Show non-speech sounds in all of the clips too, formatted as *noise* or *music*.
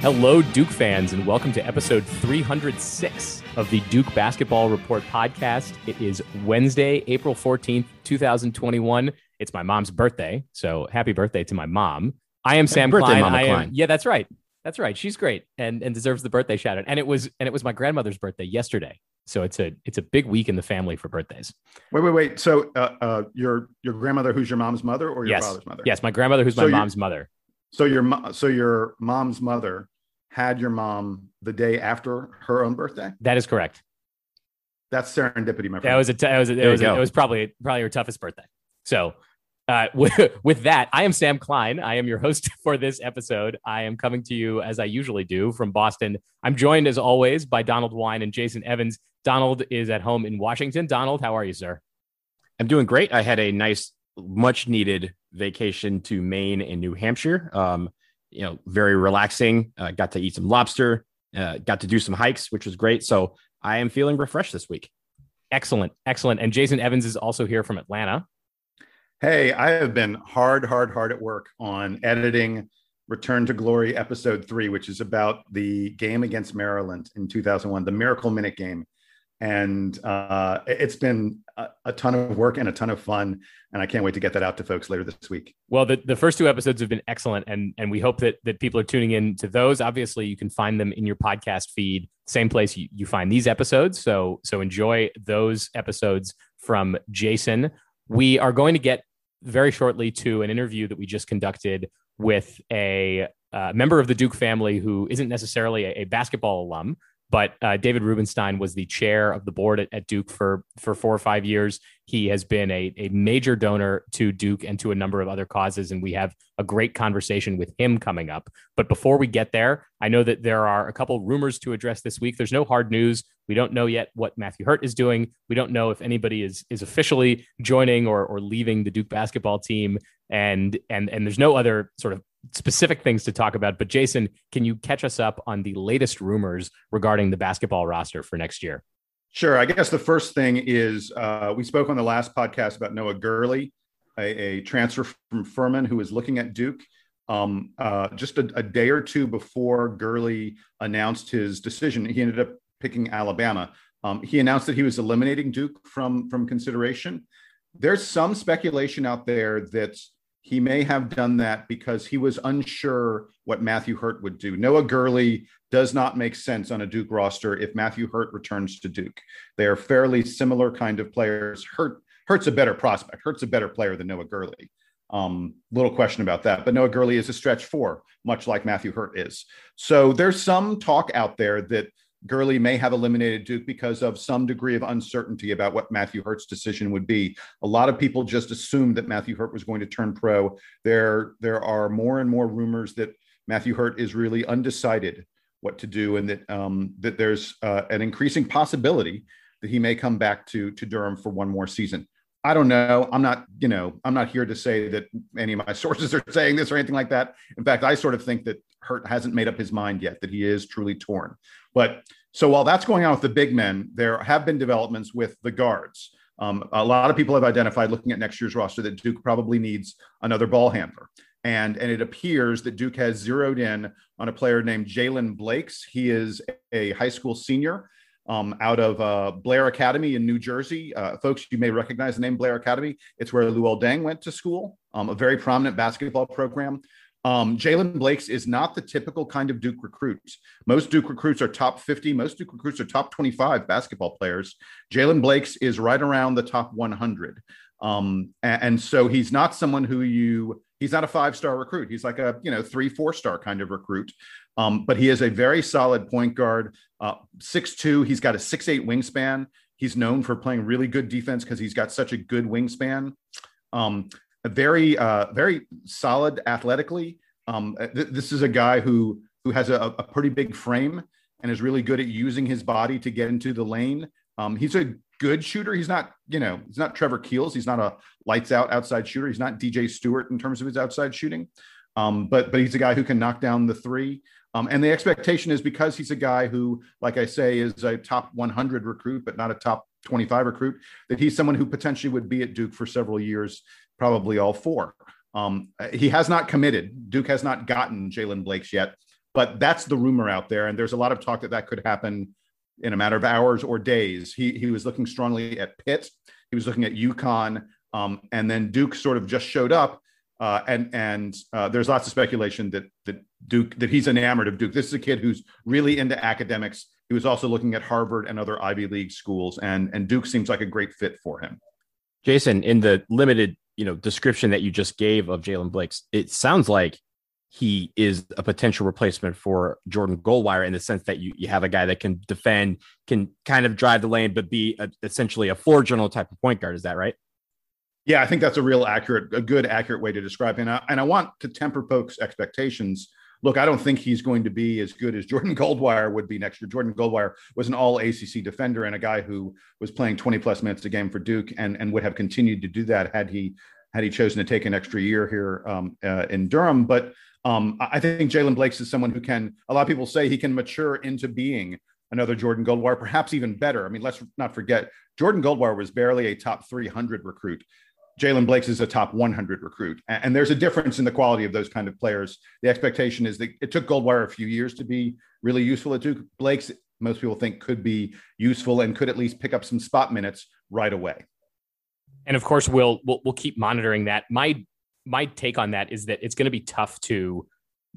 Hello, Duke fans, and welcome to episode 306 of the Duke Basketball Report podcast. It is Wednesday, April 14th, 2021. It's my mom's birthday, so happy birthday to my mom. I am Sam birthday, Klein. Mama I am- Klein. yeah, that's right. That's right. She's great and, and deserves the birthday shout out. And it was and it was my grandmother's birthday yesterday. So it's a it's a big week in the family for birthdays. Wait, wait, wait. So, uh, uh, your your grandmother, who's your mom's mother, or your yes. father's mother? Yes, my grandmother, who's So my mom's mother. So your so your mom's mother had your mom the day after her own birthday. That is correct. That's serendipity, my That friend. was a. T- it was. A, it There was. you A, it was probably probably her toughest birthday. So, uh, *laughs* with, with that, I am Sam Klein. I am your host *laughs* for this episode. I am coming to you as I usually do from Boston. I'm joined as always by Donald Wine and Jason Evans. Donald is at home in Washington. Donald, how are you, sir? I'm doing great. I had a nice, much needed vacation to Maine and New Hampshire. Um, you know, very relaxing. Uh, got to eat some lobster. Uh, got to do some hikes, which was great. So I am feeling refreshed this week. Excellent, excellent. And Jason Evans is also here from Atlanta. hey, I have been hard, hard, hard at work on editing Return to Glory episode three, which is about the game against Maryland in 2001, the Miracle Minute game. And uh, it- it's been a, a ton of work and a ton of fun. And I can't wait to get that out to folks later this week. Well, the, the first two episodes have been excellent, and and we hope that that people are tuning in to those. Obviously, you can find them in your podcast feed, same place you, you find these episodes. So so enjoy those episodes from Jason. We are going to get very shortly to an interview that we just conducted with a uh, member of the Duke family who isn't necessarily a, a basketball alum, but uh, David Rubenstein was the chair of the board at, at Duke for for four or five years. He has been a, a major donor to Duke and to a number of other causes, and we have a great conversation with him coming up. But before we get there, I know that there are a couple rumors to address this week. There's no hard news. We don't know yet what Matthew Hurt is doing. We don't know if anybody is is officially joining or or leaving the Duke basketball team. And and and there's no other sort of specific things to talk about. But Jason, can you catch us up on the latest rumors regarding the basketball roster for next year? Sure. I guess the first thing is uh, we spoke on the last podcast about Noah Gurley, a, a transfer from Furman who is looking at Duke. Um, uh, just a, a day or two before Gurley announced his decision, he ended up picking Alabama. Um, he announced that he was eliminating Duke from from consideration. There's some speculation out there that he may have done that because he was unsure what Matthew Hurt would do. Noah Gurley does not make sense on a Duke roster if Matthew Hurt returns to Duke. They are fairly similar kind of players. Hurt Hurt's a better prospect. Hurt's a better player than Noah Gurley. Um, little question about that. But Noah Gurley is a stretch four, much like Matthew Hurt is. So there's some talk out there that Gurley may have eliminated Duke because of some degree of uncertainty about what Matthew Hurt's decision would be. A lot of people just assumed that Matthew Hurt was going to turn pro. There, there are more and more rumors that Matthew Hurt is really undecided what to do, and that um, that there's uh, an increasing possibility that he may come back to to Durham for one more season. I don't know. I'm not, you know, I'm not here to say that any of my *laughs* sources are saying this or anything like that. In fact, I sort of think that Hurt hasn't made up his mind yet, that he is truly torn. But so while that's going on with the big men, there have been developments with the guards. Um, a lot of people have identified, looking at next year's roster, that Duke probably needs another ball handler. And, and it appears that Duke has zeroed in on a player named Jalen Blakes. He is a high school senior um, out of uh, Blair Academy in New Jersey. Uh, folks, you may recognize the name Blair Academy. It's where Luol Deng went to school, um, a very prominent basketball program. Um, Jalen Blakes is not the typical kind of Duke recruit. Most Duke recruits are top 50. Most Duke recruits are top 25 basketball players. Jalen Blakes is right around the top 100. Um, and, and so he's not someone who you, he's not a five star recruit. He's like a, you know, three, four star kind of recruit. Um, but he is a very solid point guard, uh, 6'2. He's got a 6'8 wingspan. He's known for playing really good defense because he's got such a good wingspan. Um, very, uh, very solid athletically. Um, th- this is a guy who who has a, a pretty big frame and is really good at using his body to get into the lane. Um, he's a good shooter. He's not, you know, he's not Trevor Keels. He's not a lights out outside shooter. He's not DJ Stewart in terms of his outside shooting. Um, but but he's a guy who can knock down the three. Um, and the expectation is because he's a guy who, like I say, is a top 100 recruit, but not a top 25 recruit, that he's someone who potentially would be at Duke for several years, probably all four. Um, he has not committed. Duke has not gotten Jalen Blakes yet. but that's the rumor out there. And there's a lot of talk that that could happen in a matter of hours or days. He, he was looking strongly at Pitt. He was looking at UConn. Um, and then Duke sort of just showed up. Uh, and and uh, there's lots of speculation that that Duke that he's enamored of Duke. This is a kid who's really into academics. He was also looking at Harvard and other Ivy League schools, and and Duke seems like a great fit for him. Jason, in the limited you know description that you just gave of Jalen Blakes, it sounds like he is a potential replacement for Jordan Goldwire in the sense that you, you have a guy that can defend, can kind of drive the lane, but be a, essentially a floor general type of point guard. Is that right? Yeah, I think that's a real accurate, a good accurate way to describe him. And I, and I want to temper folks' expectations. Look, I don't think he's going to be as good as *laughs* Jordan Goldwire would be next year. Jordan Goldwire was an all ACC defender and a guy who was playing 20 plus minutes a game for Duke and, and would have continued to do that had he had he chosen to take an extra year here um, uh, in Durham. But um, I think Jalen Blakes is someone who can, a lot of people say he can mature into being another Jordan Goldwire, perhaps even better. I mean, let's not forget, Jordan Goldwire was barely a top 300 recruit. Jalen Blakes is a top 100 recruit. And there's a difference in the quality of those kind of players. The expectation is that it took Goldwire a few years to be really useful at Duke. Blakes, most people think, could be useful and could at least pick up some spot minutes right away. And of course, we'll we'll, we'll keep monitoring that. My my take on that is that it's going to be tough to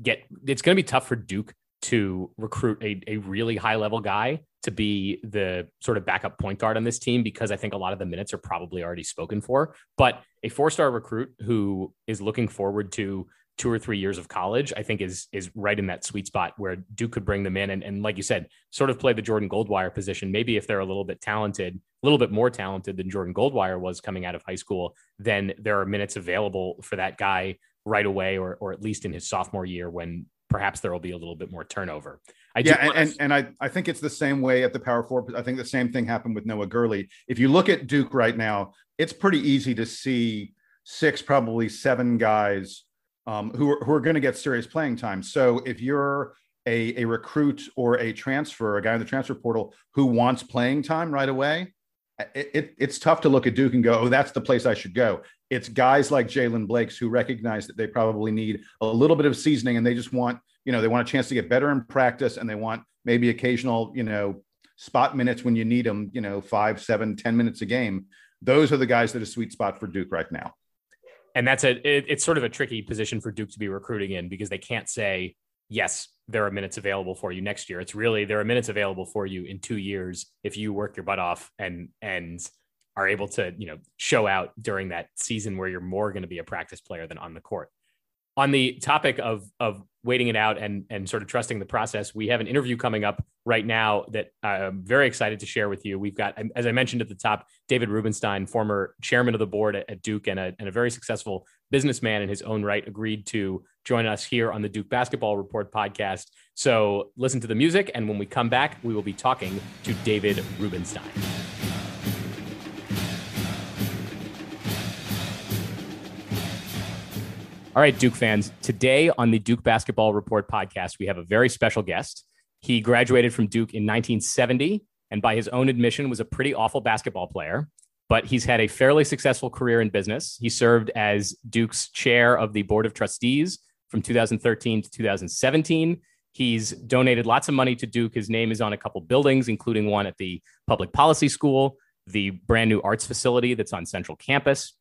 get it's going to be tough for Duke to recruit a, a really high level guy to be the sort of backup point guard on this team because I think a lot of the minutes are probably already spoken for. But a four star recruit who is looking forward to two or three years of college, I think is is right in that sweet spot where Duke could bring them in and, and like you said, sort of play the Jordan Goldwire position. Maybe if they're a little bit talented, a little bit more talented than Jordan Goldwire was coming out of high school, then there are minutes available for that guy right away, or or at least in his sophomore year when perhaps there will be a little bit more turnover. I yeah, and, and, and I, I think it's the same way at the power four. I think the same thing happened with Noah Gurley. If you look at Duke right now, it's pretty easy to see six, probably seven guys um, who are, who are going to get serious playing time. So if you're a, a recruit or a transfer, a guy in the transfer portal who wants playing time right away, it, it, it's tough to look at Duke and go, oh, that's the place I should go. It's guys like Jalen Blakes who recognize that they probably need a little bit of seasoning and they just want, you know, they want a chance to get better in practice and they want maybe occasional, you know, spot minutes when you need them, you know, five, seven, ten minutes a game. Those are the guys that are sweet spot for Duke right now. And that's a, it, it's sort of a tricky position for Duke to be recruiting in because they can't say, yes, there are minutes available for you next year. It's really there are minutes available for you in two years if you work your butt off and and are able to you know show out during that season where you're more going to be a practice player than on the court. On the topic of of waiting it out and and sort of trusting the process, we have an interview coming up right now that I'm very excited to share with you. We've got, um, as I mentioned at the top, David Rubenstein, former chairman of the board at, at Duke and a, and a very successful businessman in his own right, agreed to join us here on the Duke Basketball Report podcast. So listen to the music, and when we come back, we will be talking to David Rubenstein. All right, Duke fans. Today on the Duke Basketball Report podcast, we have a very special guest. He graduated from Duke in 1970 and, by his own admission, was a pretty awful basketball player. But he's had a fairly successful career in business. He served as Duke's chair of the board of trustees from 2013 to 2017. He's donated lots of money to Duke. His name is on a couple buildings, including one at the Public Policy School, the brand new arts facility that's on Central Campus,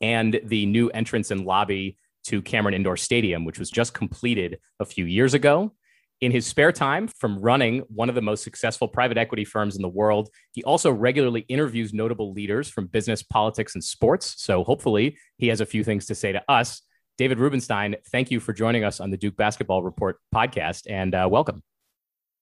and the new entrance and lobby to Cameron Indoor Stadium, which was just completed a few years ago. In his spare time from running one of the most successful private equity firms in the world, he also regularly interviews notable leaders from business, politics, and sports. So hopefully, he has a few things to say to us. David Rubenstein, thank you for joining us on the Duke Basketball Report podcast and uh, welcome.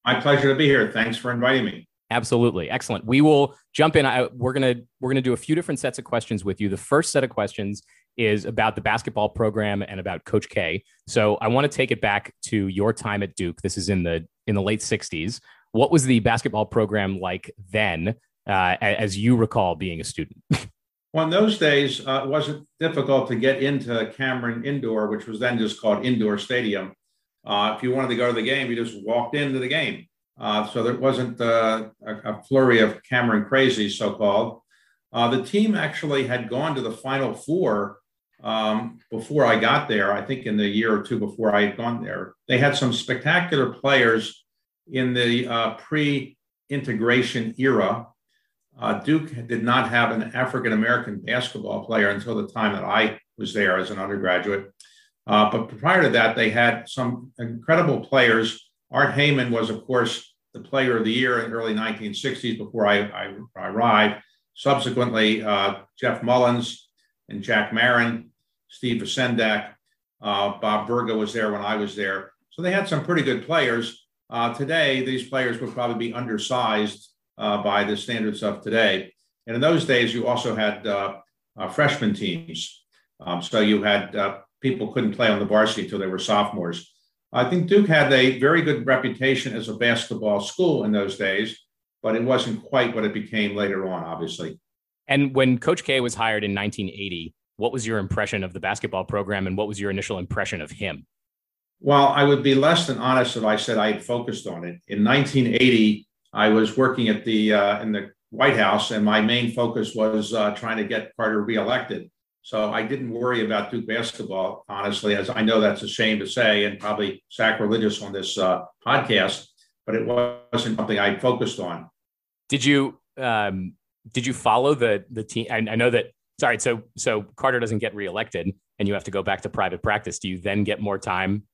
My pleasure to be here. Thanks for inviting me. Absolutely. Excellent. We will jump in. I, we're going to we're going to do a few different sets of questions with you. The first set of questions is about the basketball program and about Coach K. So I want to take it back to your time at Duke. This is in the in the late '60s. What was the basketball program like then, uh, as you recall being a student? *laughs* well, in those days, uh, it wasn't difficult to get into Cameron Indoor, which was then just called Indoor Stadium. Uh, if you wanted to go to the game, you just walked into the game. Uh, so there wasn't uh, a, a flurry of Cameron crazy, so called. Uh, the team actually had gone to the Final Four um, before I got there, I think in the year or two before I had gone there, they had some spectacular players in the uh, pre integration era. Uh, Duke did not have an African American basketball player until the time that I was there as an undergraduate. Uh, but prior to that, they had some incredible players. Art Heyman was, of course, the player of the year in the early 1960s before I, I, I arrived. Subsequently, uh, Jeff Mullins and Jack Marin, Steve Vacendak, uh, Bob Verga was there when I was there. So they had some pretty good players. Uh, today, these players would probably be undersized uh, by the standards of today. And in those days, you also had uh, uh, freshman teams. Um, so you had people couldn't play on the varsity until they were sophomores. I think Duke had a very good reputation as a basketball school in those days, but it wasn't quite what it became later on, obviously. And when Coach K was hired in 1980, what was your impression of the basketball program and what was your initial impression of him? Well, I would be less than honest if I said I had focused on it. In 1980, I was working at the uh, in the White House, and my main focus was uh, trying to get Carter reelected. So I didn't worry about Duke basketball, honestly, as I know that's a shame to say and probably sacrilegious on this uh, podcast, but it wasn't something I focused on. Did you um, did you follow the the team? I, I know that. Sorry, so so Carter doesn't get reelected, and you have to go back to private practice. Do you then get more time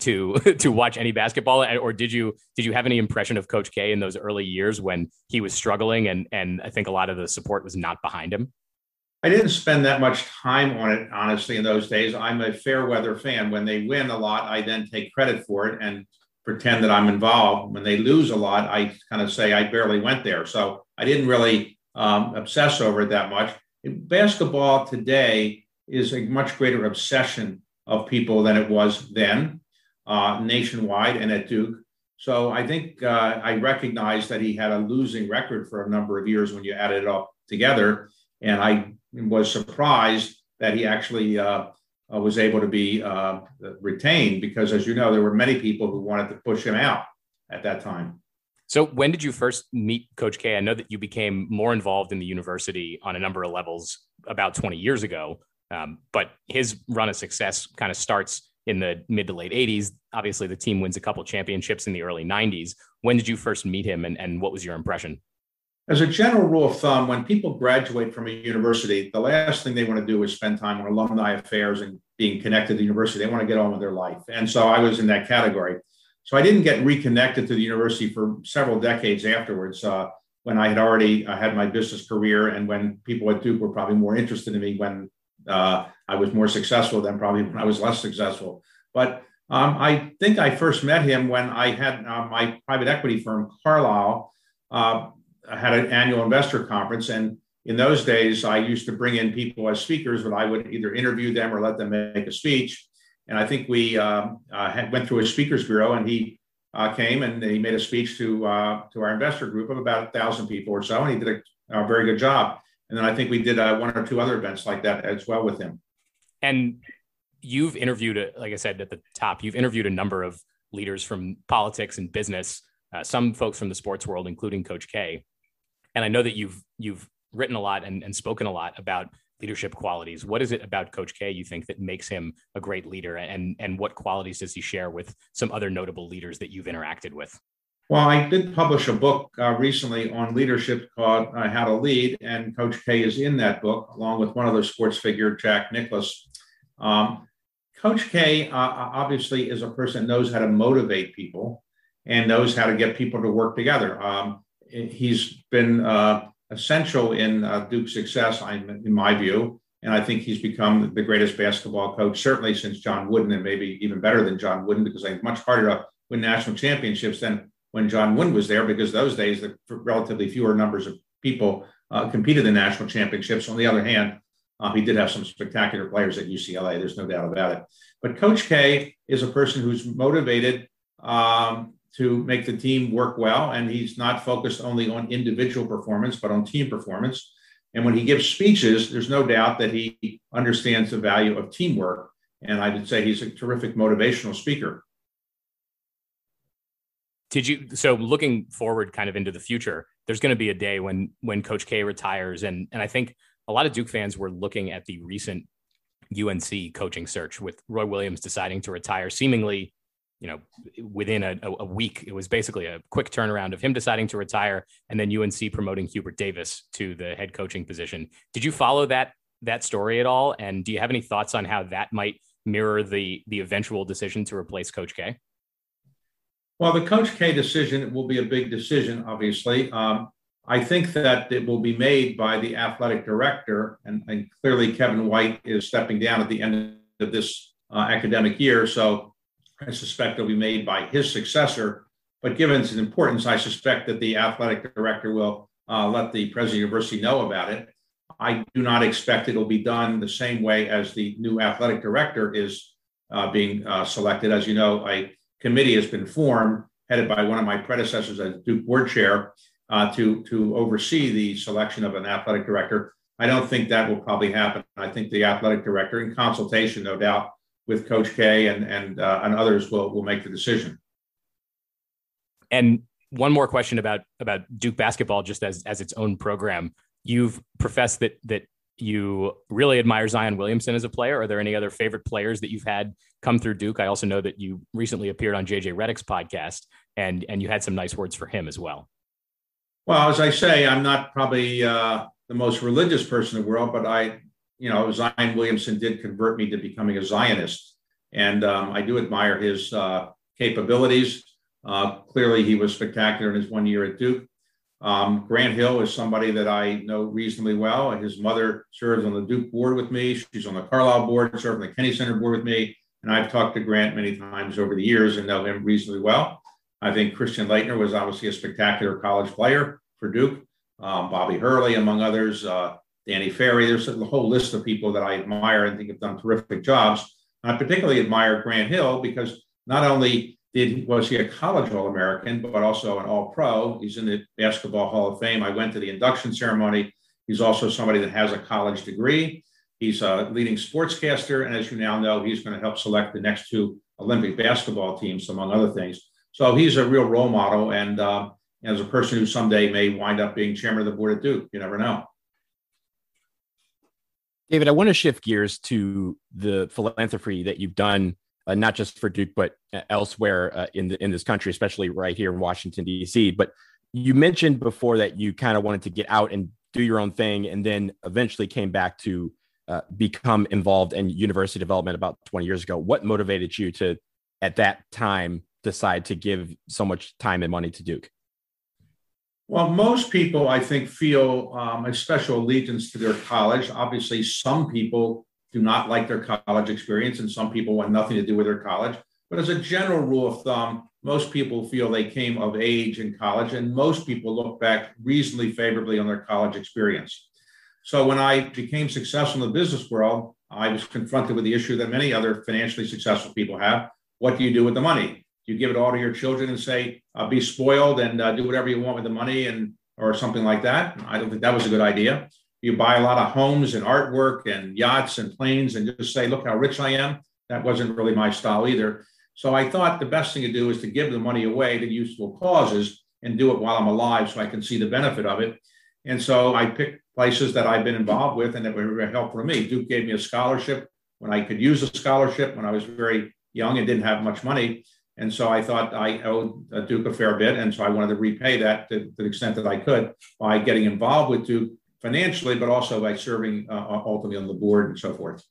to *laughs* to watch any basketball, or did you did you have any impression of Coach K in those early years when he was struggling, and and I think a lot of the support was not behind him? I didn't spend that much time on it, honestly, in those days. I'm a fair weather fan. When they win a lot, I then take credit for it and pretend that I'm involved. When they lose a lot, I kind of say I barely went there. So I didn't really um, obsess over it that much. Basketball today is a much greater obsession of people than it was then, uh, nationwide and at Duke. So I think uh, I recognize that he had a losing record for a number of years when you added it all together. And I was surprised that he actually uh, uh, was able to be uh, retained because, as you know, there were many people who wanted to push him out at that time. So, when did you first meet Coach K? I know that you became more involved in the university on a number of levels about 20 years ago, um, but his run of success kind of starts in the mid to late 80s. Obviously, the team wins a couple championships in the early 90s. When did you first meet him, and, and what was your impression? As a general rule of thumb, when people graduate from a university, the last thing they want to do is spend time on alumni affairs and being connected to the university. They want to get on with their life. And so I was in that category. So I didn't get reconnected to the university for several decades afterwards. Uh, when I had already uh, had my business career, and when people at Duke were probably more interested in me when uh, I was more successful than probably when I was less successful. But um, I think I first met him when I had uh, my private equity firm, Carlyle, uh, had an annual investor conference. And in those days, I used to bring in people as speakers, but I would either interview them or let them make a speech. And I think we um, uh, had, went through a speakers bureau, and he uh, came and he made a speech to uh, to our investor group of about a thousand people or so, and he did a, a, very good job. And then I think we did one or two other events like that as well with him. And you've interviewed, like I said at the top, you've interviewed a number of leaders from politics and business, uh, some folks from the sports world, including Coach K and I know that you've you've written a lot and, and spoken a lot about leadership qualities. What is it about Coach K you think that makes him a great leader, and and what qualities does he share with some other notable leaders that you've interacted with? Well, I did publish a book uh, recently on leadership called uh, How to Lead, and Coach K is in that book along with one other sports figure, Jack Nicklaus. Um, Coach K uh, obviously is a person that knows how to motivate people and knows how to get people to work together. Um, he's been uh, essential in uh, Duke's success, in my view. And I think he's become the greatest basketball coach, certainly since John Wooden, and maybe even better than John Wooden, because it's much harder to win national championships than when John Wooden was there, because those days, the relatively fewer numbers of people uh, competed in national championships. On the other hand, uh, he did have some spectacular players at UCLA. There's no doubt about it. But Coach K is a person who's motivated um, to make the team work well. And he's not focused only on individual performance, but on team performance. And when he gives speeches, there's no doubt that he understands the value of teamwork. And I would say he's a terrific motivational speaker. Did you so looking forward kind of into the future, there's going to be a day when when Coach K retires. And and I think a lot of Duke fans were looking at the recent UNC coaching search with Roy Williams deciding to retire seemingly, you know, within a, a, week. It was basically a quick turnaround of him deciding to retire and then UNC promoting Hubert Davis to the head coaching position. Did you follow that that story at all? And do you have any thoughts on how that might mirror the the eventual decision to replace Coach K? Well, the Coach K decision will be a big decision, obviously. Um, I think that it will be made by the athletic director, and, and, clearly Kevin White is stepping down at the end of this uh, academic year. So I suspect it'll be made by his successor. But given its importance, I suspect that the athletic director will uh, let the president of the university know about it. I do not expect it'll be done the same way as the new athletic director is uh, being uh, selected. As you know, a committee has been formed, headed by one of my predecessors as Duke board chair, uh, to, to oversee the selection of an athletic director. I don't think that will probably happen. I think the athletic director, in consultation, no doubt, with Coach K and and uh, and others, will will make the decision. And one more question about about Duke basketball, just as as its own program. You've professed that that you really admire Zion Williamson as a player. Are there any other favorite players that you've had come through Duke? I also know that you recently appeared on JJ Redick's podcast, and and you had some nice words for him as well. Well, as I say, I'm not probably uh, the most religious person in the world, but I, you know, Zion Williamson did convert me to becoming a Zionist, and um, I do admire his uh, capabilities. Uh, clearly, he was spectacular in his one year at Duke. Um, Grant Hill is somebody that I know reasonably well. His mother serves on the Duke board with me. She's on the Carlyle board, served on the Kennedy Center board with me. And I've talked to Grant many times over the years and know him reasonably well. I think Christian Laettner was obviously a spectacular college player for Duke. Um, Bobby Hurley, among others, uh, Danny Ferry. There's a whole list of people that I admire and think have done terrific jobs. I particularly admire Grant Hill because not only did was he a college All American, but also an All Pro. He's in the Basketball Hall of Fame. I went to the induction ceremony. He's also somebody that has a college degree. He's a leading sportscaster, and as you now know, he's going to help select the next two Olympic basketball teams, among other things. So he's a real role model, and uh, as a person who someday may wind up being chairman of the board at Duke, you never know. David, I want to shift gears to the philanthropy that you've done, uh, not just for Duke, but uh, elsewhere uh, in the, in this country, especially right here in Washington D.C. But you mentioned before that you kind of wanted to get out and do your own thing, and then eventually came back to uh, become involved in university development about 20 years ago. What motivated you to, at that time, decide to give so much time and money to Duke? Well, most people, I think, feel um, a special allegiance to their college. Obviously, some people do not like their college experience, and some people want nothing to do with their college. But as a general rule of thumb, most people feel they came of age in college, and most people look back reasonably favorably on their college experience. So when I became successful in the business world, I was confronted with the issue that many other financially successful people have. What do you do with the money? You give it all to your children and say, uh, be spoiled and uh, do whatever you want with the money and or something like that? I don't think that was a good idea. You buy a lot of homes and artwork and yachts and planes and just say, look how rich I am. That wasn't really my style either. So I thought the best thing to do is to give the money away to useful causes and do it while I'm alive so I can see the benefit of it. And so I picked places that I've been involved with and that were helpful to me. Duke gave me a scholarship when I could use a scholarship when I was very young and didn't have much money. And so I thought I owed Duke a fair bit. And so I wanted to repay that to, to the extent that I could by getting involved with Duke financially, but also by serving uh, ultimately on the board and so forth.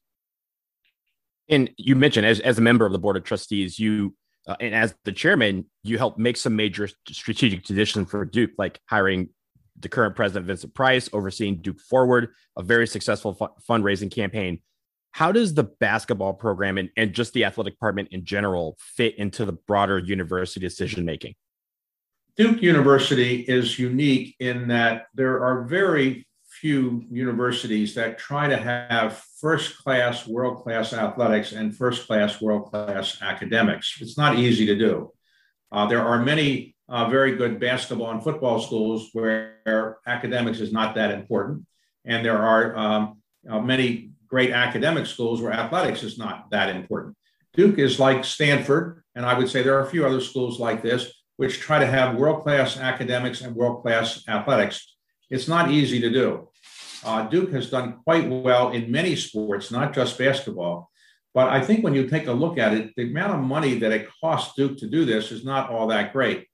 And you mentioned as, as a member of the board of trustees, you uh, and as the chairman, you helped make some major strategic decisions for Duke, like hiring the current president, Vincent Price, overseeing Duke Forward, a very successful fu- fundraising campaign how does the basketball program and, and just the athletic department in general fit into the broader university decision making? Duke University is unique in that there are very few universities that try to have first class, world class athletics and first class, world class academics. It's not easy to do. Uh, there are many uh, very good basketball and football schools where academics is not that important. And there are um, uh, many great academic schools where athletics is not that important. Duke is like Stanford, and I would say there are a few other schools like this, which try to have world class academics and world class athletics. It's not easy to do. uh, Duke has done quite well in many sports, not just basketball. But I think when you take a look at it, the amount of money that it costs Duke to do this is not all that great.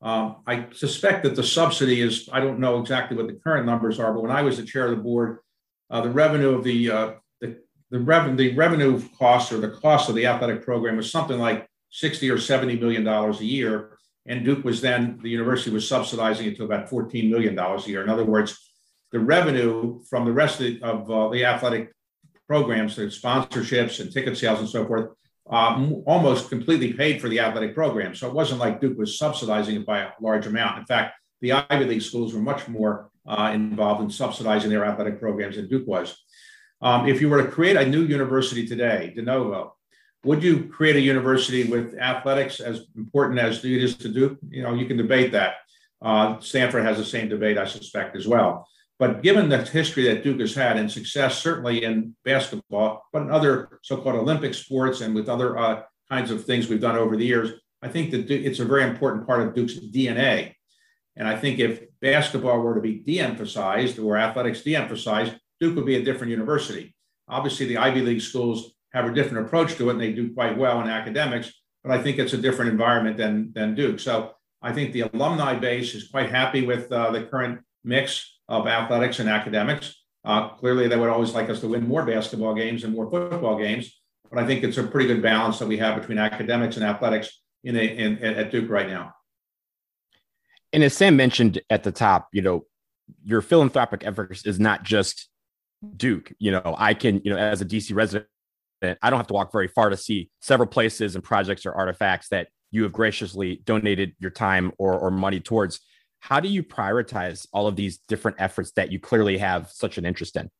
Um, I suspect that the subsidy is, I don't know exactly what the current numbers are, but when I was the chair of the board, uh, the revenue of the, uh, the, the, revenue, the revenue cost or the cost of the athletic program was something like 60 or 70 million dollars a year. And Duke was then, the university was subsidizing it to about $14 million a year. In other words, the revenue from the rest of the, of, uh, the athletic programs, the sponsorships and ticket sales and so forth, um, almost completely paid for the athletic program. So it wasn't like Duke was subsidizing it by a large amount. In fact, the Ivy League schools were much more uh, involved in subsidizing their athletic programs than Duke was. Um, if you were to create a new university today, de novo, would you create a university with athletics as important as it is to Duke? You know, you can debate that. Uh, Stanford has the same debate, I suspect, as well. But given the history that Duke has had and success, certainly in basketball, but in other so-called Olympic sports and with other uh, kinds of things we've done over the years, I think that it's a very important part of Duke's DNA. And I think if basketball were to be de-emphasized or athletics de-emphasized, Duke would be a different university. Obviously, the Ivy League schools have a different approach to it, and they do quite well in academics. But I think it's a different environment than than Duke. So I think the alumni base is quite happy with uh, the current mix of athletics and academics. Uh, clearly, they would always like us to win more basketball games and more football games, but I think it's a pretty good balance that we have between academics and athletics in, a, in at Duke right now. And as Sam mentioned at the top, you know, your philanthropic efforts is not just Duke. You know, I can, you know, as a DC resident, I don't have to walk very far to see several places and projects or artifacts that you have graciously donated your time or, or money towards. How do you prioritize all of these different efforts that you clearly have such an interest in?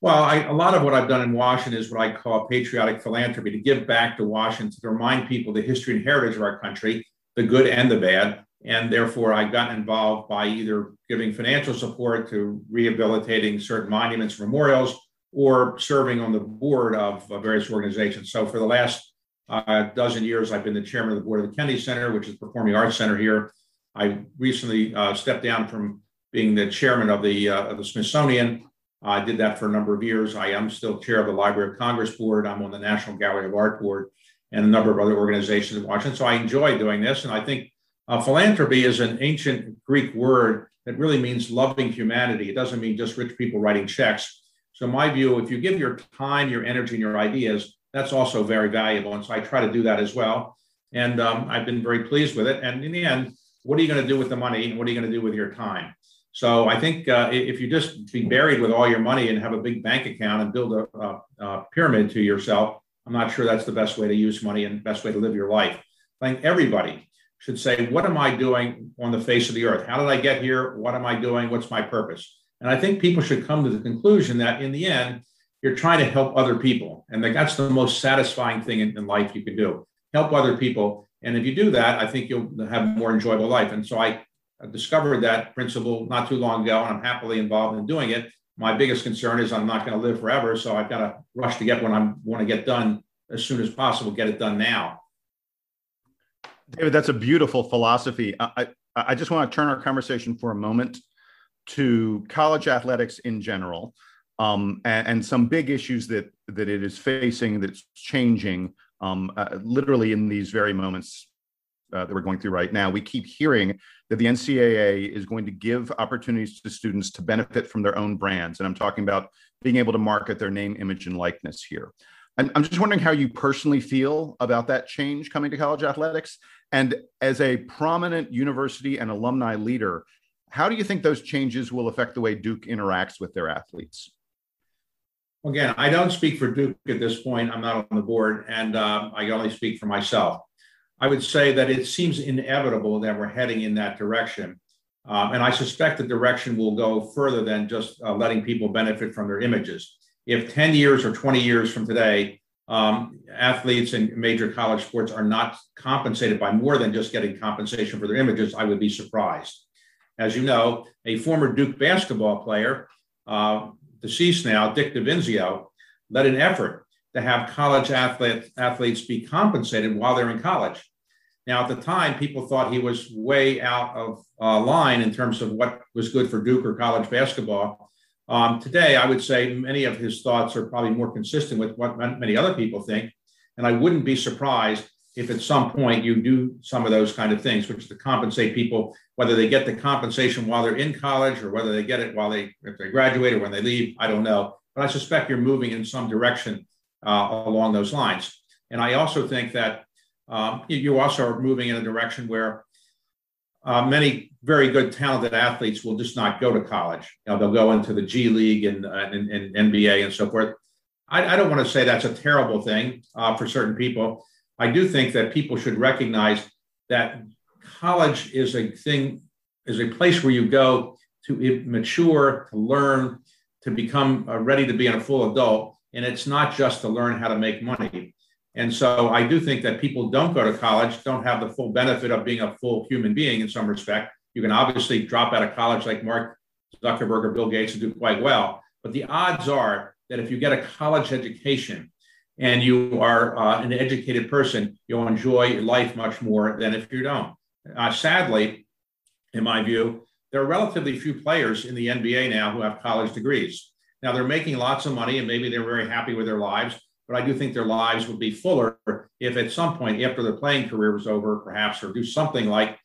Well, I, a lot of what I've done in Washington is what I call patriotic philanthropy to give back to Washington, to remind people the history and heritage of our country, the good and the bad. And therefore, I got involved by either giving financial support to rehabilitating certain monuments, memorials, or serving on the board of various organizations. So, for the last uh, dozen years, I've been the chairman of the board of the Kennedy Center, which is performing arts center here. I recently uh, stepped down from being the chairman of the, uh, of the Smithsonian. I did that for a number of years. I am still chair of the Library of Congress board. I'm on the National Gallery of Art board and a number of other organizations in Washington. So I enjoy doing this. And I think uh, philanthropy is an ancient Greek word that really means loving humanity. It doesn't mean just rich people writing checks. So, my view, if you give your time, your energy, and your ideas, that's also very valuable. And so I try to do that as well. And um, I've been very pleased with it. And in the end, what are you going to do with the money and what are you going to do with your time? So I think uh, if you just be buried with all your money and have a big bank account and build a, a, a, pyramid to yourself, I'm not sure that's the best way to use money and best way to live your life. I think everybody should say, what am I doing on the face of the earth? How did I get here? What am I doing? What's my purpose? And I think people should come to the conclusion that in the end, you're trying to help other people. And that's the most satisfying thing in, life you can do help other people and if you do that, I think you'll have a more enjoyable life. And so I discovered that principle not too long ago, and I'm happily involved in doing it. My biggest concern is I'm not going to live forever, so I've got to rush to get what I want to get done as soon as possible. Get it done now. David, that's a beautiful philosophy. I, I just want to turn our conversation for a moment to college athletics in general, um, and, and, some big issues that that it is facing that's changing um, uh, literally in these very moments uh, that we're going through right now, we keep hearing that the NCAA is going to give opportunities to students to benefit from their own brands. And I'm talking about being able to market their name, image, and likeness here. I'm, I'm just wondering how you personally feel about that change coming to college athletics. And as a prominent university and alumni leader, how do you think those changes will affect the way Duke interacts with their athletes? Again, I don't speak for Duke at this point. I'm not on the board, and uh, I only speak for myself. I would say that it seems inevitable that we're heading in that direction. Um, and I suspect the direction will go further than just uh, letting people benefit from their images. If 10 years or 20 years from today, um, athletes in major college sports are not compensated by more than just getting compensation for their images, I would be surprised. As you know, a former Duke basketball player uh, deceased now, Dick DeVenzio, led an effort to have college athlete, athletes be compensated while they're in college. Now, at the time, people thought he was way out of uh, line in terms of what was good for Duke or college basketball. Um, today, I would say many of his thoughts are probably more consistent with what many other people think. And I wouldn't be surprised if at some point you do some of those kind of things, which is to compensate people, whether they get the compensation while they're in college or whether they get it while they, if they graduate or when they leave, I don't know. But I suspect you're moving in some direction uh, along those lines. And I also think that um, you also are moving in a direction where uh, many very good, talented athletes will just not go to college. You know, they'll go into the G League and, uh, and, and NBA and so forth. I, I, don't want to say that's a terrible thing uh, for certain people. I do think that people should recognize that college is a thing, is a place where you go to mature, to learn, to become uh, ready to be a full adult. And it's not just to learn how to make money. And so I do think that people don't go to college, don't have the full benefit of being a full human being in some respect. You can obviously drop out of college like Mark Zuckerberg or Bill Gates and do quite well. But the odds are that if you get a college education and you are uh, an educated person, you'll enjoy life much more than if you don't. Uh, sadly, in my view, there are relatively few players in the NBA now who have college degrees. Now they're making lots of money and maybe they're very happy with their lives, but I do think their lives would be fuller if at some point after their playing career was over, perhaps, or do something like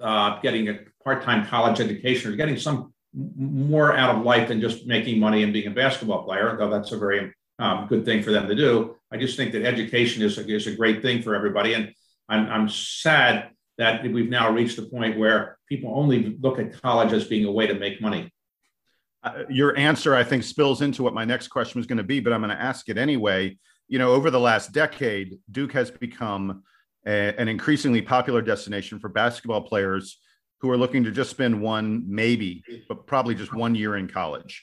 uh, getting a part-time college education or getting some more out of life than just making money and being a basketball player, though that's a very um, good thing for them to do. I just think that education is a, is a great thing for everybody. And I'm, I'm sad that we've now reached the point where people only look at college as being a way to make money. Your answer, I think, spills into what my next question was going to be, but I'm going to ask it anyway. You know, over the last decade, Duke has become a, an increasingly popular destination for basketball players who are looking to just spend one, maybe, but probably just one year in college.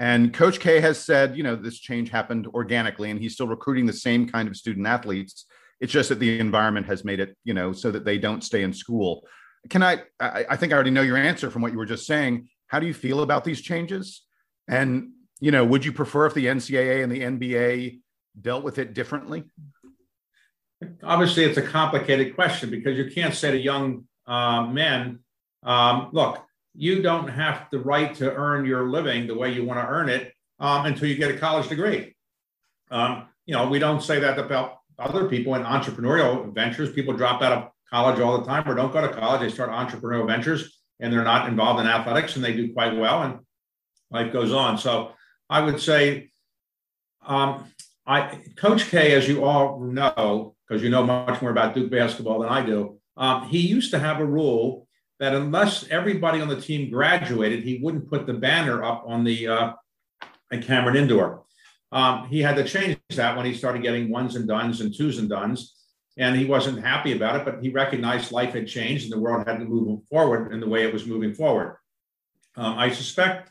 And Coach K has said, you know, this change happened organically, and he's still recruiting the same kind of student athletes. It's just that the environment has made it, you know, so that they don't stay in school. Can I? I, I think I already know your answer from what you were just saying. How do you feel about these changes? And, you know, would you prefer if the NCAA and the NBA dealt with it differently? Obviously, it's a complicated question because you can't say to young uh, men, um, look, you don't have the right to earn your living the way you want to earn it um, until you get a college degree. Um, you know, we don't say that about other people in entrepreneurial ventures. People drop out of college all the time or don't go to college. They start entrepreneurial ventures and they're not involved in athletics and they do quite well and life goes on. So I would say, um, I Coach K, as you all know, because you know much more about Duke basketball than I do, um, he used to have a rule that unless everybody on the team graduated, he wouldn't put the banner up on the uh, at Cameron Indoor. Um, he had to change that when he started getting ones and dones and twos and dones and he wasn't happy about it, but he recognized life had changed and the world had to move forward in the way it was moving forward. Um, I suspect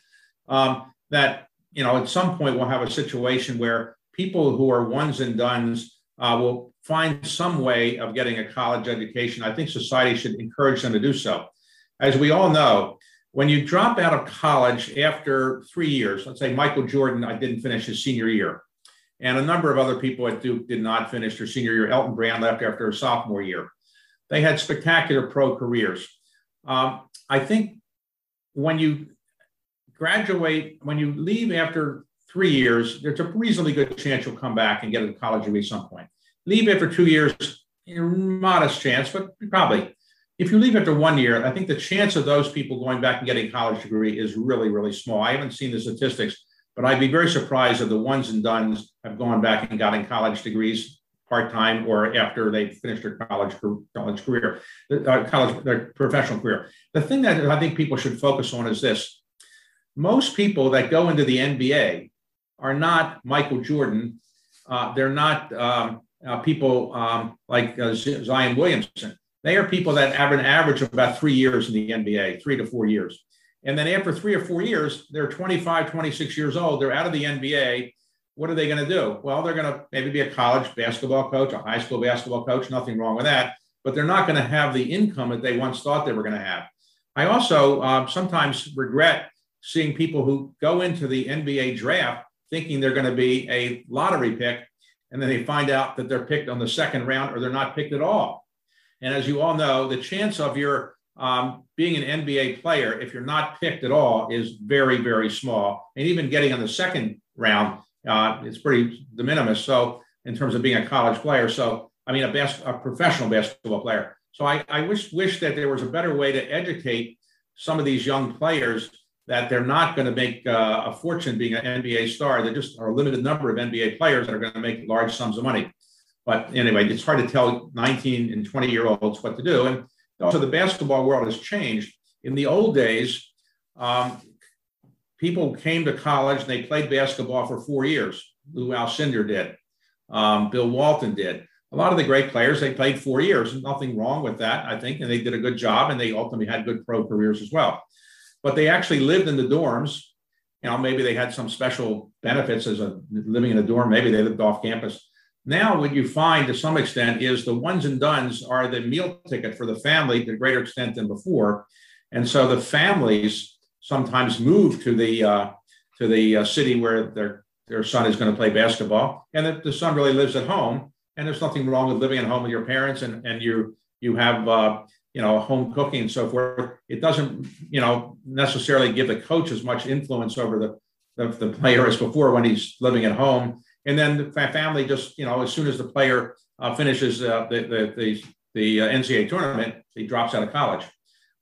um, that you know at some point we'll have a situation where people who are ones and dones uh, will find some way of getting a college education. I think society should encourage them to do so. As we all know, when you drop out of college after three years, let's say Michael Jordan, I didn't finish his senior year. And a number of other people at Duke did not finish their senior year. Elton Brand left after a sophomore year. They had spectacular pro careers. Um, I think when you graduate, when you leave after three years, there's a reasonably good chance you'll come back and get a college degree at some point. Leave after two years, modest chance, but probably. If you leave after one year, I think the chance of those people going back and getting a college degree is really, really small. I haven't seen the statistics, but I'd be very surprised if the ones and dones have gone back and gotten college degrees part time or after they finished their college college career, uh, college their professional career. The thing that I think people should focus on is this: most people that go into the NBA are not Michael Jordan. Uh, they're not um, uh, people um, like uh, Zion Williamson. They are people that have an average of about three years in the NBA, three to four years. And then after three or four years, they're 25, 26 years old. They're out of the NBA. What are they going to do? Well, they're going to maybe be a college basketball coach, a high school basketball coach. Nothing wrong with that. But they're not going to have the income that they once thought they were going to have. I also uh, sometimes regret seeing people who go into the NBA draft thinking they're going to be a lottery pick, and then they find out that they're picked on the second round or they're not picked at all. And as you all know, the chance of your um, being an NBA player, if you're not picked at all, is very, very small. And even getting on the second round, uh, it's pretty de minimis. So, in terms of being a college player, so I mean, a, best, a professional basketball player. So, I, I wish wish that there was a better way to educate some of these young players that they're not going to make uh, a fortune being an NBA star. There just are a limited number of NBA players that are going to make large sums of money. But anyway, it's hard to tell 19 and 20 year olds what to do. And also, the basketball world has changed. In the old days, um, people came to college and they played basketball for four years. Lou Alcindor did. Um, Bill Walton did. A lot of the great players, they played four years. Nothing wrong with that, I think. And they did a good job and they ultimately had good pro careers as well. But they actually lived in the dorms. You know, maybe they had some special benefits as a living in a dorm. Maybe they lived off campus. Now, what you find to some extent is the ones and dones are the meal ticket for the family to a greater extent than before, and so the families sometimes move to the uh, to the uh, city where their their son is going to play basketball, and the, the, son really lives at home. And there's nothing wrong with living at home with your parents, and and you you have uh, you know home cooking and so forth. It doesn't you know necessarily give the coach as much influence over the the, the player as before when he's living at home and then the family just, you know, as soon as the player uh, finishes uh, the, the, the, the uh, NCAA tournament, he drops out of college.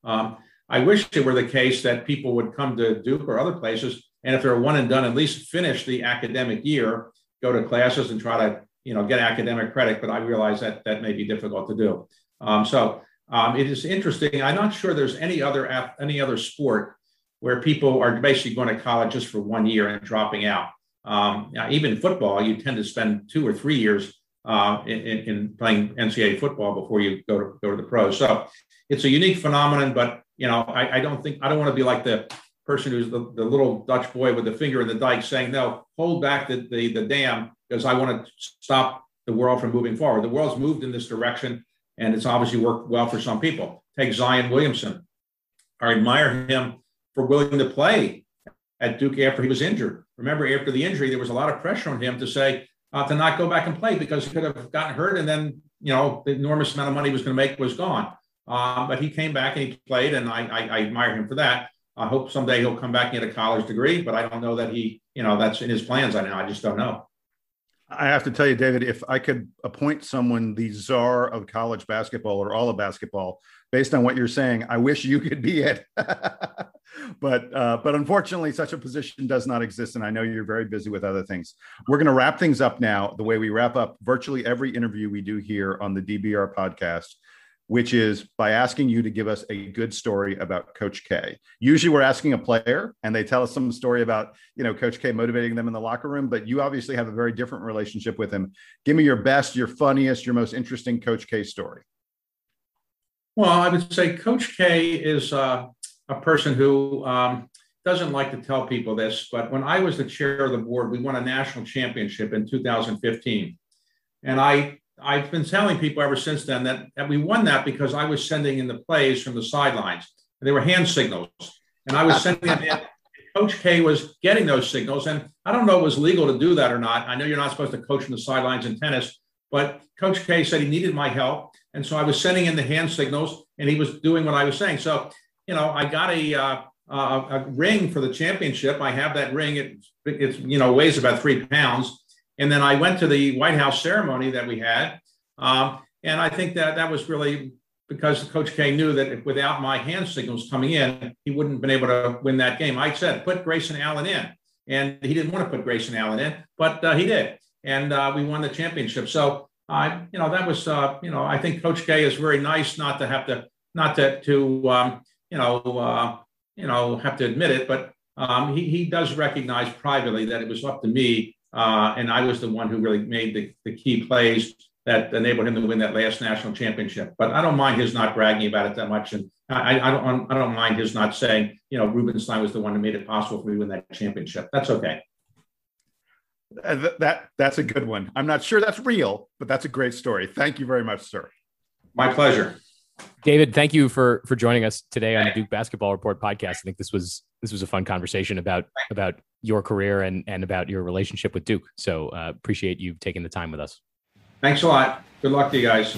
Um, I wish it were the case that people would come to Duke or other places, and if they're one and done, at least finish the academic year, go to classes and try to, you know, get academic credit. But I realize that that may be difficult to do. Um, so um, it is interesting. I'm not sure there's any other any other sport where people are basically going to college just for one year and dropping out. Um, even football, you tend to spend two or three years uh, in, in, playing NCAA football before you go to go to the pros. So it's a unique phenomenon, but you know, I, I don't think I don't want to be like the person who's the, the little Dutch boy with the finger in the dike saying, no, hold back the, the, the dam because I want to stop the world from moving forward. The world's moved in this direction and it's obviously worked well for some people. Take Zion Williamson. I admire him for willing to play at Duke after he was injured. Remember, after the injury, there was a lot of pressure on him to say uh, to not go back and play because he could have gotten hurt, and then you know the enormous amount of money he was going to make was gone. Uh, but he came back and he played, and I, I, I admire him for that. I hope someday he'll come back and get a college degree, but I don't know that he, you know, that's in his plans. I know. I just don't know. I have to tell you, David, if I could appoint someone the czar of college basketball or all of basketball, based on what you're saying, I wish you could be it. *laughs* but uh, but unfortunately, such a position does not exist, and I know you're very busy with other things. We're going to wrap things up now. The way we wrap up virtually every interview we do here on the DBR podcast, which is by asking you to give us a good story about Coach K. Usually, we're asking a player, and they tell us some story about you know Coach K motivating them in the locker room. But you obviously have a very different relationship with him. Give me your best, your funniest, your most interesting Coach K story. Well, I would say Coach K is uh, a person who um, doesn't like to tell people this, but when I was the chair of the board, we won a national championship in 2015. And I, I've been telling people ever since then that, that we won that because I was sending in the plays from the sidelines. They were hand signals. And I was sending them in. Coach K was getting those signals. And I don't know if it was legal to do that or not. I know you're not supposed to coach from the sidelines in tennis, but Coach K said he needed my help. And so I was sending in the hand signals and he was doing what I was saying. So you know, I got a, uh, a, ring for the championship. I have that ring. It, it's, you know, weighs about three pounds. And then I went to the White House ceremony that we had. Um, and I think that that was really because Coach K knew that without my hand signals coming in, he wouldn't have been able to win that game. I said, put Grayson Allen in. And he didn't want to put Grayson Allen in, but uh, he did. And uh, we won the championship. So, I, you know, that was, uh, you know, I think Coach K is very nice not to have to, not to, to um, you know, uh, you know, have to admit it, but um, he, he does recognize privately that it was up to me, uh, and I was the one who really made the, the key plays that enabled him to win that last national championship. But I don't mind his not bragging about it that much, and I, I don't I don't mind his not saying, you know, Rubenstein was the one who made it possible for me to win that championship. That's okay. Uh, that that's a good one. I'm not sure that's real, but that's a great story. Thank you very much, sir. My pleasure. David, thank you for for joining us today on the Duke Basketball Report podcast. I think this was this was a fun conversation about about your career and and about your relationship with Duke. So uh, appreciate you taking the time with us. Thanks a lot. Good luck to you guys.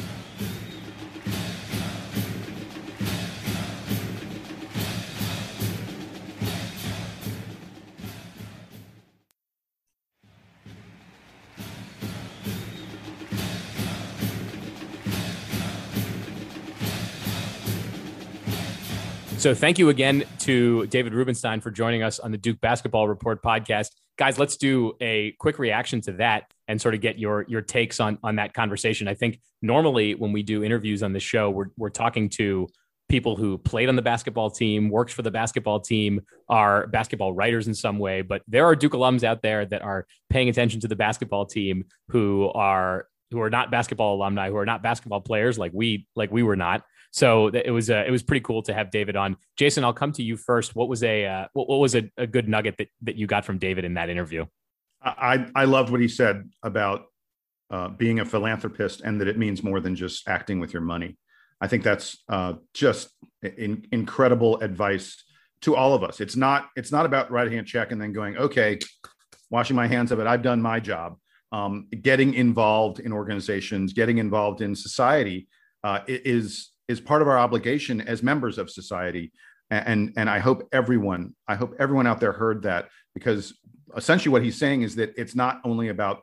So thank you again to David Rubenstein for joining us on the Duke Basketball Report podcast. Guys, let's do a quick reaction to that and sort of get your your takes on on that conversation. I think normally when we do interviews on the show, we're we're talking to people who played on the basketball team, works for the basketball team, are basketball writers in some way, but there are Duke alums out there that are paying attention to the basketball team who are who are not basketball alumni, who are not basketball players like we like we were not. So it was uh, it was pretty cool to have David on. Jason, I'll come to you first. What was a uh, what, what was a, a good nugget that that you got from David in that interview? I I loved what he said about uh, being a philanthropist and that it means more than just acting with your money. I think that's uh, just in, incredible advice to all of us. It's not it's not about writing a check and then going okay, washing my hands of it. I've done my job. Um, getting involved in organizations, getting involved in society uh, is is part of our obligation as members of society. And and i hope everyone i hope everyone out there heard that because essentially what he's saying is that it's not only about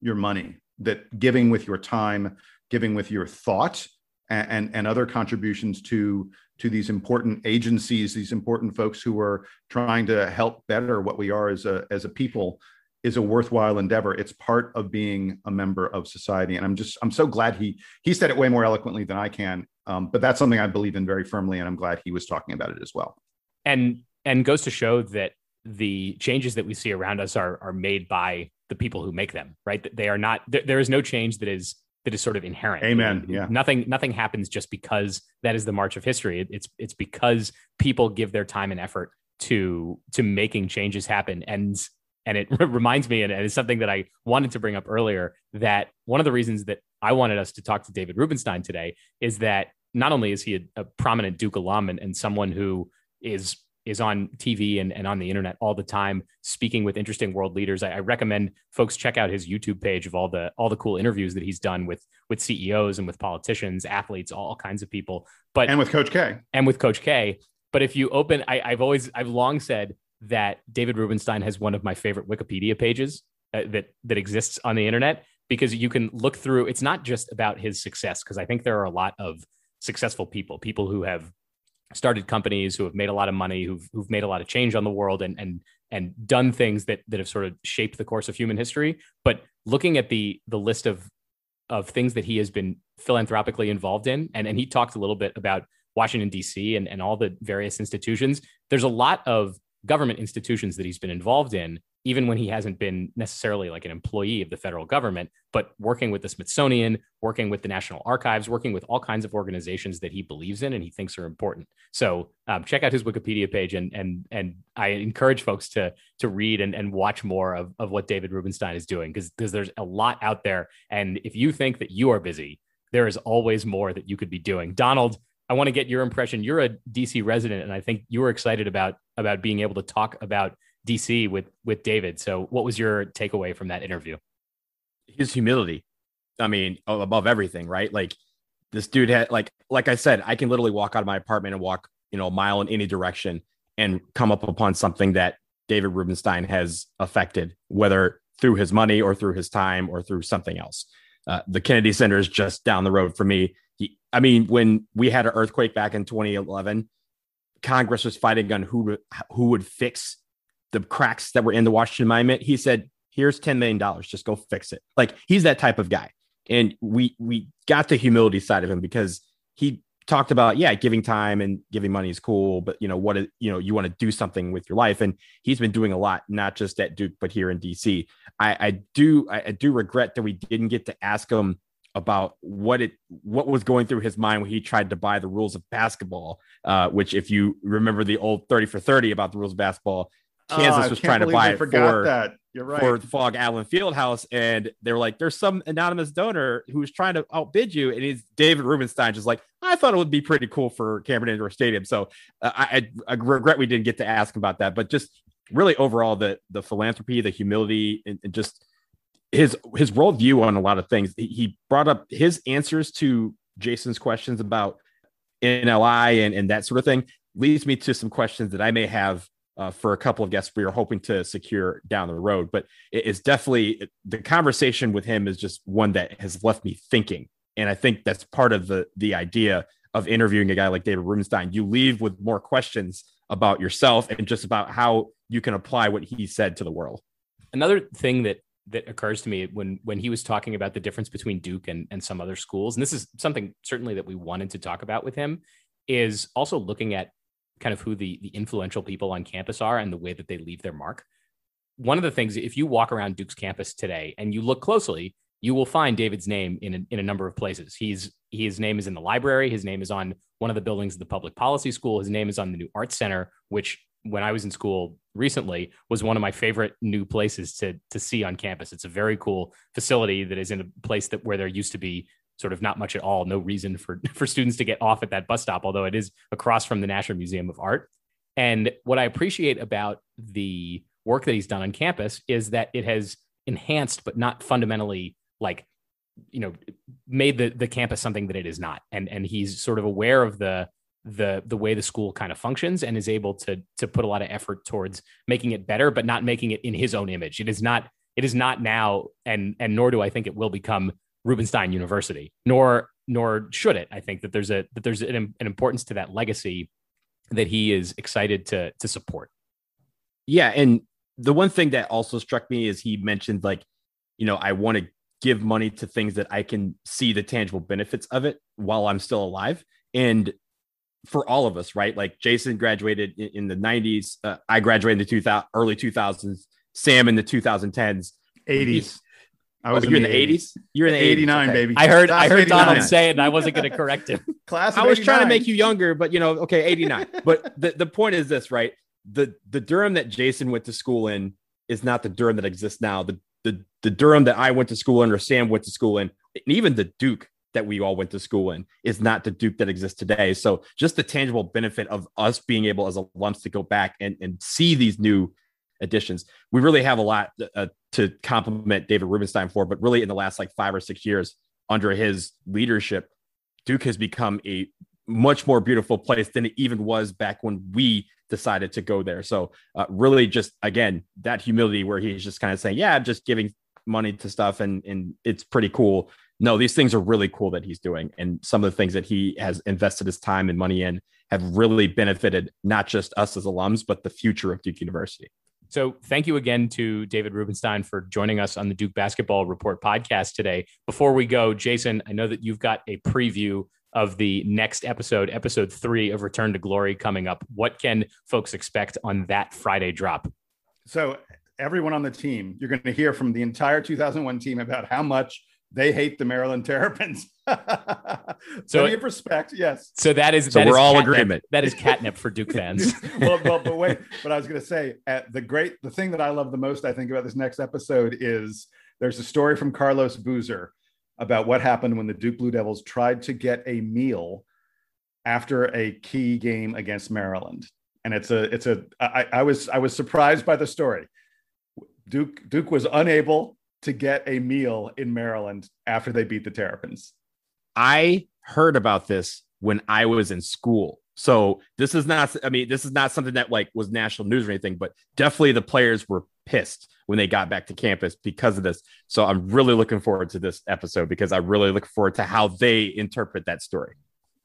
your money that giving with your time giving with your thought and, and, and other contributions to to these important agencies these important folks who are trying to help better what we are as a as a people is a worthwhile endeavor. It's part of being a member of society. And i'm just i'm so glad he he said it way more eloquently than i can um, but that's something I believe in very firmly, and I'm glad he was talking about it as well. And and goes to show that the changes that we see around us are are made by the people who make them. Right? They are not. there is no change that is that is sort of inherent. Amen. Yeah. Nothing nothing happens just because that is the march of history. it's it's because people give their time and effort to to making changes happen. And and it *laughs* reminds me, and it's something that I wanted to bring up earlier, that one of the reasons that I wanted us to talk to David Rubenstein today is that not only is he a, a prominent Duke alum and, and someone who is is on TV and, and on the internet all the time, speaking with interesting world leaders. I, I, recommend folks check out his YouTube page of all the all the cool interviews that he's done with with CEOs and with politicians, athletes, all kinds of people. But and with Coach K and with Coach K. But if you open, I, I've always I've long said that David Rubenstein has one of my favorite Wikipedia pages uh, that that exists on the internet because you can look through. It's not just about his success because I think there are a lot of successful people, people who have started companies, who have made a lot of money, who've who've made a lot of change on the world, and and and done things that that have sort of shaped the course of human history. But looking at the the list of of things that he has been philanthropically involved in, and and he talked a little bit about Washington D.C. and and all the various institutions. There's a lot of government institutions that he's been involved in even when he hasn't been necessarily like an employee of the federal government, but working with the Smithsonian, working with the National Archives, working with all kinds of organizations that he believes in and he thinks are important. So um, check out his Wikipedia page, and and and I encourage folks to to read and, and watch more of, of what David Rubenstein is doing because because there's a lot out there, and if you think that you are busy, there is always more that you could be doing. Donald, I want to get your impression. You're a DC resident, and I think you were excited about about being able to talk about DC with with David. So, what was your takeaway from that interview? His humility. I mean, above everything, right? Like this dude had like like I said, I can literally walk out of my apartment and walk, you know, a mile in any direction and come up upon something that David Rubenstein has affected, whether through his money or through his time or through something else. Uh, the Kennedy Center is just down the road for me. He, I mean, when we had an earthquake back in 2011, Congress was fighting on who who would fix the cracks that were in the Washington Monument, he said, "Here's ten million dollars. Just go fix it." Like he's that type of guy, and we we got the humility side of him because he talked about yeah giving time and giving money is cool but you know what you know you want to do something with your life and he's been doing a lot not just at duke but here in dc i, I do I, I, do regret that we didn't get to ask him about what it what was going through his mind when he tried to buy the rules of basketball uh, which if you remember the old 30 for 30 about the rules of basketball Kansas oh, was trying to buy it for, that. You're right. for the Phog Allen Fieldhouse, and they were like, "There's some anonymous donor who's trying to outbid you," and he's David Rubenstein, just like, "I thought it would be pretty cool for Cameron Indoor Stadium." So uh, I, I, regret we didn't get to ask about that, but just really overall, the the philanthropy, the humility, and, and just his his worldview on a lot of things. He brought up his answers to Jason's questions about NLI and, and that sort of thing leads me to some questions that I may have uh, for a couple of guests we are hoping to secure down the road. But it is definitely the conversation with him is just one that has left me thinking, and I think that's part of the the idea of interviewing a guy like David Rubenstein. You leave with more questions about yourself and just about how you can apply what he said to the world. Another thing that that occurs to me when when he was talking about the difference between Duke and, and some other schools, and this is something certainly that we wanted to talk about with him, is also looking at kind of who the the influential people on campus are and the way that they leave their mark. One of the things, if you walk around Duke's campus today and you look closely, you will find David's name in a, in a number of places. He's his name is in the library. His name is on one of the buildings of the public policy school. His name is on the new arts center, which when I was in school recently was one of my favorite new places to to see on campus. It's a very cool facility that is in a place that where there used to be sort of not much at all, no reason for *laughs* for students to get off at that bus stop, although it is across from the Nasher Museum of Art. And what I appreciate about the work that he's done on campus is that it has enhanced but not fundamentally like you know made the the campus something that it is not and and he's sort of aware of the the the way the school kind of functions and is able to to put a lot of effort towards making it better but not making it in his own image it is not it is not now and and nor do i think it will become rubenstein university nor nor should it i think that there's a that there's an, an importance to that legacy that he is excited to to support yeah and the one thing that also struck me is he mentioned like you know i want to give money to things that I can see the tangible benefits of it while I'm still alive. And for all of us, right? Like Jason graduated in, in the 90s. Uh, I graduated in the 2000, early 2000s. Sam in the 2010s. 80s. I was oh, in you're the in the 80s. 80s? You're in the 89, 80s. Okay. baby. I heard Class I heard Donald say it, and I wasn't going to correct him. *laughs* Class. I was 89. trying to make you younger, but you know, okay, *laughs* 89. but the, the point is this, right? The the Durham that Jason went to school in is not the Durham that exists now. The the the Durham that I went to school in or Sam went to school in, and even the Duke that we all went to school in is not the Duke that exists today. So just the tangible benefit of us being able as alums to go back and, and see these new additions. We really have a lot uh, to compliment David Rubenstein for, but really in the last like five or six years under his leadership, Duke has become a much more beautiful place than it even was back when we decided to go there. So uh, really just again that humility where he's just kind of saying, yeah, I'm just giving money to stuff and and it's pretty cool. No, these things are really cool that he's doing, and some of the things that he has invested his time and money in have really benefited not just us as alums, but the future of Duke University. So, thank you again to David Rubenstein for joining us on the Duke Basketball Report podcast today. Before we go, Jason, I know that you've got a preview of the next episode, episode three of Return to Glory coming up. What can folks expect on that Friday drop? So, everyone on the team, you're going to hear from the entire 2001 team about how much they hate the Maryland Terrapins. *laughs* so Plenty of respect, yes. So that is so that we're is all catnip. agreement. That is catnip for Duke fans. *laughs* well, well, but wait. But I was going to say, at the great, the thing that I love the most, I think about this next episode is there's a story from Carlos Boozer about what happened when the Duke Blue Devils tried to get a meal after a key game against Maryland. And it's a it's a I, I was I was surprised by the story. Duke Duke was unable to get a meal in Maryland after they beat the Terrapins. I heard about this when I was in school. So this is not I mean this is not something that like was national news or anything, but definitely the players were pissed when they got back to campus because of this. So I'm really looking forward to this episode because I really look forward to how they interpret that story.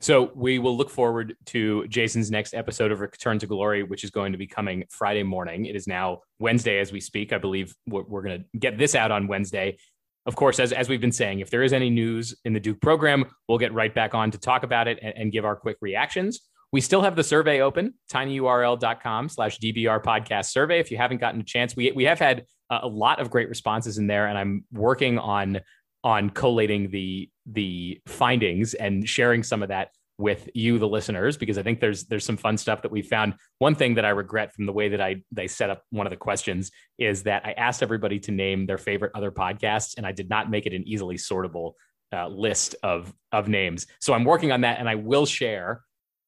So we will look forward to Jason's next episode of Return to Glory, which is going to be coming Friday morning. It is now Wednesday as we speak. I believe we're, we're going to get this out on Wednesday. Of course, as, as we've been saying, if there is any news in the Duke program, we'll get right back on to talk about it and, and give our quick reactions. We still have the survey open, tinyurl.com slash DBR podcast survey. If you haven't gotten a chance, we, we have had a lot of great responses in there, and I'm working on on collating the the findings and sharing some of that with you, the listeners, because I think there's there's some fun stuff that we found. One thing that I regret from the way that I they set up one of the questions is that I asked everybody to name their favorite other podcasts, and I did not make it an easily sortable uh, list of of names. So I'm working on that, and I will share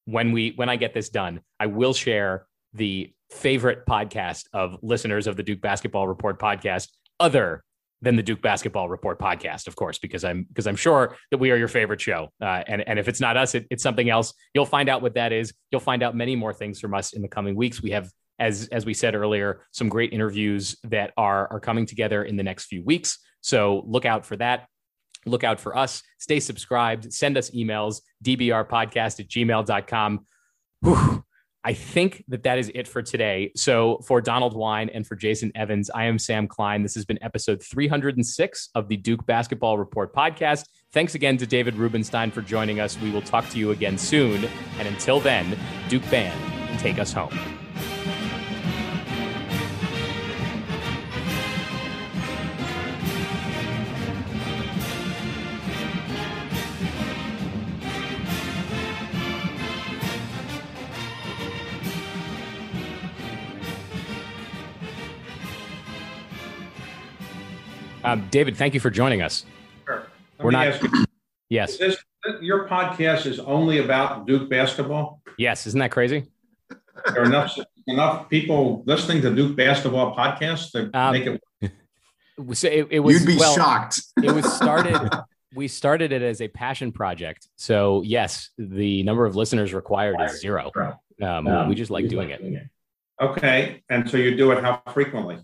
when we when I get this done, I will share the favorite podcast of listeners of the Duke Basketball Report podcast, other than the Duke Basketball Report podcast, of course, because I'm because I'm sure that we are your favorite show. Uh, and and if it's not us, it, it's something else. You'll find out what that is. You'll find out many more things from us in the coming weeks. We have, as as we said earlier, some great interviews that are are coming together in the next few weeks. So look out for that. look out for us. Stay subscribed. Send us emails, dbrpodcast at gmail.com. Whew. I think that that is it for today. So, for Donald Wine and for Jason Evans, I am Sam Klein. This has been episode 306 of the Duke Basketball Report podcast. Thanks again to David Rubenstein for joining us. We will talk to you again soon. And until then, Duke Band, take us home. Um, David, thank you for joining us. Sure. We're not. You, yes. This, your podcast is only about Duke basketball. Yes. Isn't that crazy? There are enough enough people listening to Duke basketball podcast to um, make it. *laughs* So it, it was. You'd be well, shocked. it was started. *laughs* we started it as a passion project. So yes, the number of listeners required is zero. Um, um, we just like doing it. Okay, and so you do it how frequently?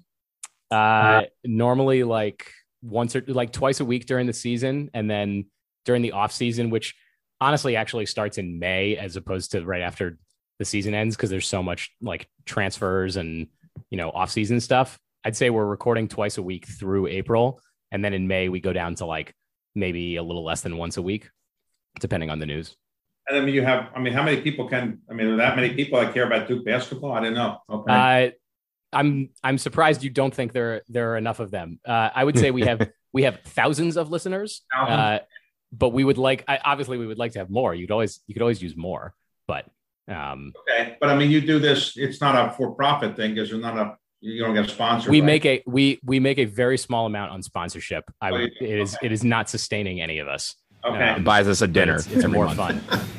Uh, normally like once or like twice a week during the season, and then during the off season, which honestly actually starts in May as opposed to right after the season ends because there's so much like transfers and you know off season stuff. I'd say we're recording twice a week through April, and then in May we go down to like maybe a little less than once a week, depending on the news. And I mean, you have. I mean, how many people can? I mean, are that many people that care about Duke basketball? I didn't know. Okay. Uh, I'm I'm surprised you don't think there there are enough of them. Uh, I would say we have *laughs* we have thousands of listeners, uh, but we would like I, obviously we would like to have more. You'd always you could always use more, but um, okay. But I mean, you do this. It's not a for profit thing because you're not a you don't get sponsored. We right? make a we we make a very small amount on sponsorship. I oh, would, it is okay. it is not sustaining any of us. Okay, um, buys us a dinner. It's, it's more month. fun. *laughs*